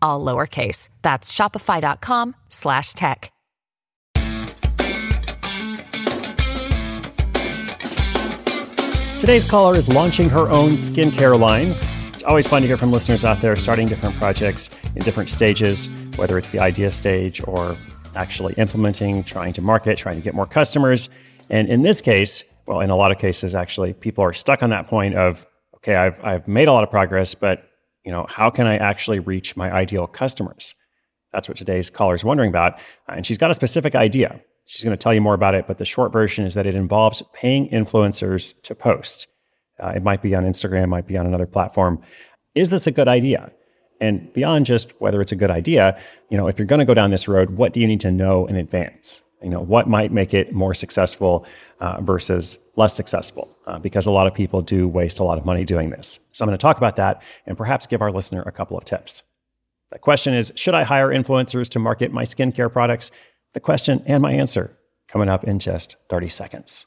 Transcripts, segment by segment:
all lowercase. That's shopify.com slash tech. Today's caller is launching her own skincare line. It's always fun to hear from listeners out there starting different projects in different stages, whether it's the idea stage or actually implementing, trying to market, trying to get more customers. And in this case, well, in a lot of cases, actually, people are stuck on that point of, okay, I've, I've made a lot of progress, but you know, how can I actually reach my ideal customers? That's what today's caller is wondering about. Uh, and she's got a specific idea. She's going to tell you more about it, but the short version is that it involves paying influencers to post. Uh, it might be on Instagram, might be on another platform. Is this a good idea? And beyond just whether it's a good idea, you know, if you're going to go down this road, what do you need to know in advance? You know, what might make it more successful uh, versus less successful? Uh, because a lot of people do waste a lot of money doing this. So I'm going to talk about that and perhaps give our listener a couple of tips. The question is Should I hire influencers to market my skincare products? The question and my answer coming up in just 30 seconds.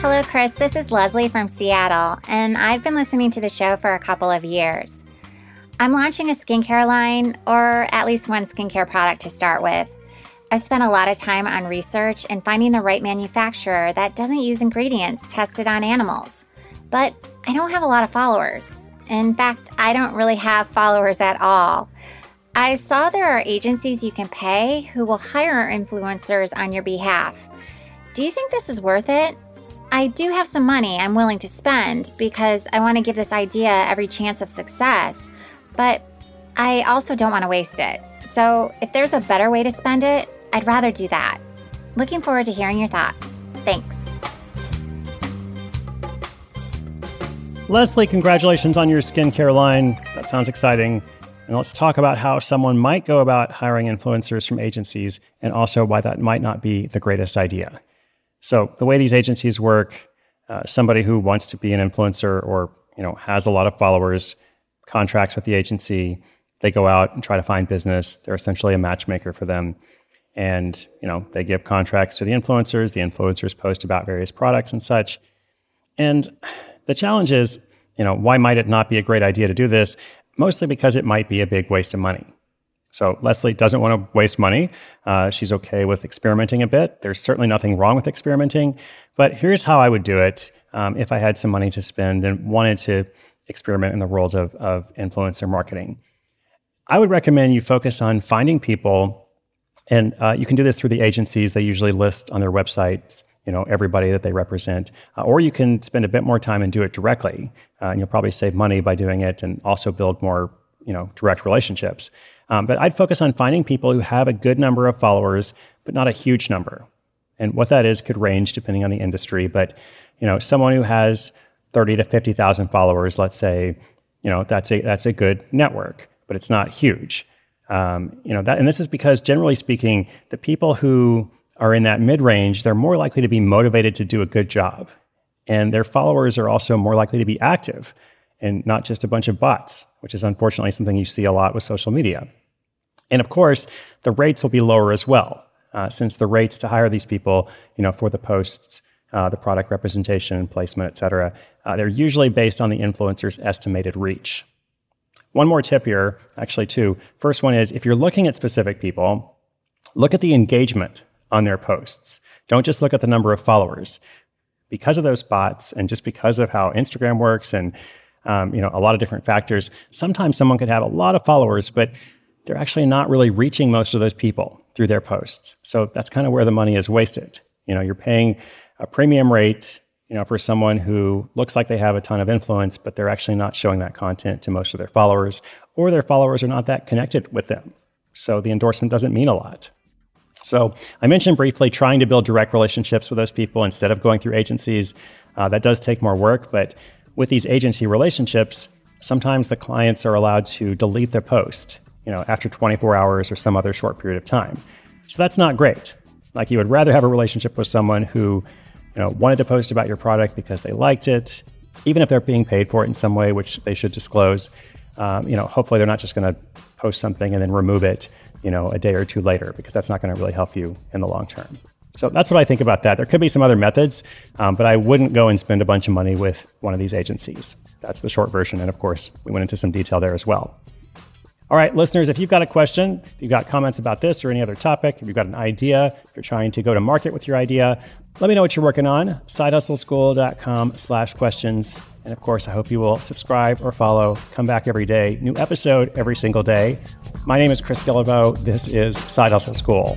Hello, Chris. This is Leslie from Seattle, and I've been listening to the show for a couple of years. I'm launching a skincare line, or at least one skincare product to start with. I've spent a lot of time on research and finding the right manufacturer that doesn't use ingredients tested on animals. But I don't have a lot of followers. In fact, I don't really have followers at all. I saw there are agencies you can pay who will hire influencers on your behalf. Do you think this is worth it? I do have some money I'm willing to spend because I want to give this idea every chance of success, but I also don't want to waste it. So if there's a better way to spend it, I'd rather do that. Looking forward to hearing your thoughts. Thanks. Leslie, congratulations on your skincare line. That sounds exciting. And let's talk about how someone might go about hiring influencers from agencies and also why that might not be the greatest idea. So, the way these agencies work, uh, somebody who wants to be an influencer or you know has a lot of followers contracts with the agency they go out and try to find business they're essentially a matchmaker for them and you know they give contracts to the influencers the influencers post about various products and such and the challenge is, you know, why might it not be a great idea to do this? Mostly because it might be a big waste of money. So Leslie doesn't want to waste money. Uh, she's okay with experimenting a bit. There's certainly nothing wrong with experimenting, but here's how I would do it um, if I had some money to spend and wanted to experiment in the world of, of influencer marketing. I would recommend you focus on finding people, and uh, you can do this through the agencies. They usually list on their websites you know everybody that they represent uh, or you can spend a bit more time and do it directly uh, and you'll probably save money by doing it and also build more you know direct relationships um, but i'd focus on finding people who have a good number of followers but not a huge number and what that is could range depending on the industry but you know someone who has 30 to 50,000 followers let's say you know that's a that's a good network but it's not huge um, you know that and this is because generally speaking the people who are in that mid range, they're more likely to be motivated to do a good job. And their followers are also more likely to be active and not just a bunch of bots, which is unfortunately something you see a lot with social media. And of course, the rates will be lower as well, uh, since the rates to hire these people, you know, for the posts, uh, the product representation, placement, et cetera, uh, they're usually based on the influencer's estimated reach. One more tip here, actually, two. First one is if you're looking at specific people, look at the engagement on their posts. Don't just look at the number of followers. Because of those bots and just because of how Instagram works and um, you know a lot of different factors, sometimes someone could have a lot of followers, but they're actually not really reaching most of those people through their posts. So that's kind of where the money is wasted. You know, you're paying a premium rate, you know, for someone who looks like they have a ton of influence, but they're actually not showing that content to most of their followers, or their followers are not that connected with them. So the endorsement doesn't mean a lot. So I mentioned briefly trying to build direct relationships with those people instead of going through agencies. Uh, that does take more work, but with these agency relationships, sometimes the clients are allowed to delete their post, you know, after 24 hours or some other short period of time. So that's not great. Like you would rather have a relationship with someone who, you know, wanted to post about your product because they liked it, even if they're being paid for it in some way, which they should disclose. Um, you know, hopefully they're not just going to post something and then remove it you know, a day or two later, because that's not going to really help you in the long term. So that's what I think about that. There could be some other methods, um, but I wouldn't go and spend a bunch of money with one of these agencies. That's the short version. And of course, we went into some detail there as well. All right, listeners, if you've got a question, if you've got comments about this or any other topic, if you've got an idea, if you're trying to go to market with your idea, let me know what you're working on. Sidehustleschool.com slash questions. And of course, I hope you will subscribe or follow. Come back every day. New episode every single day. My name is Chris Guillebeau. This is Side Hustle School.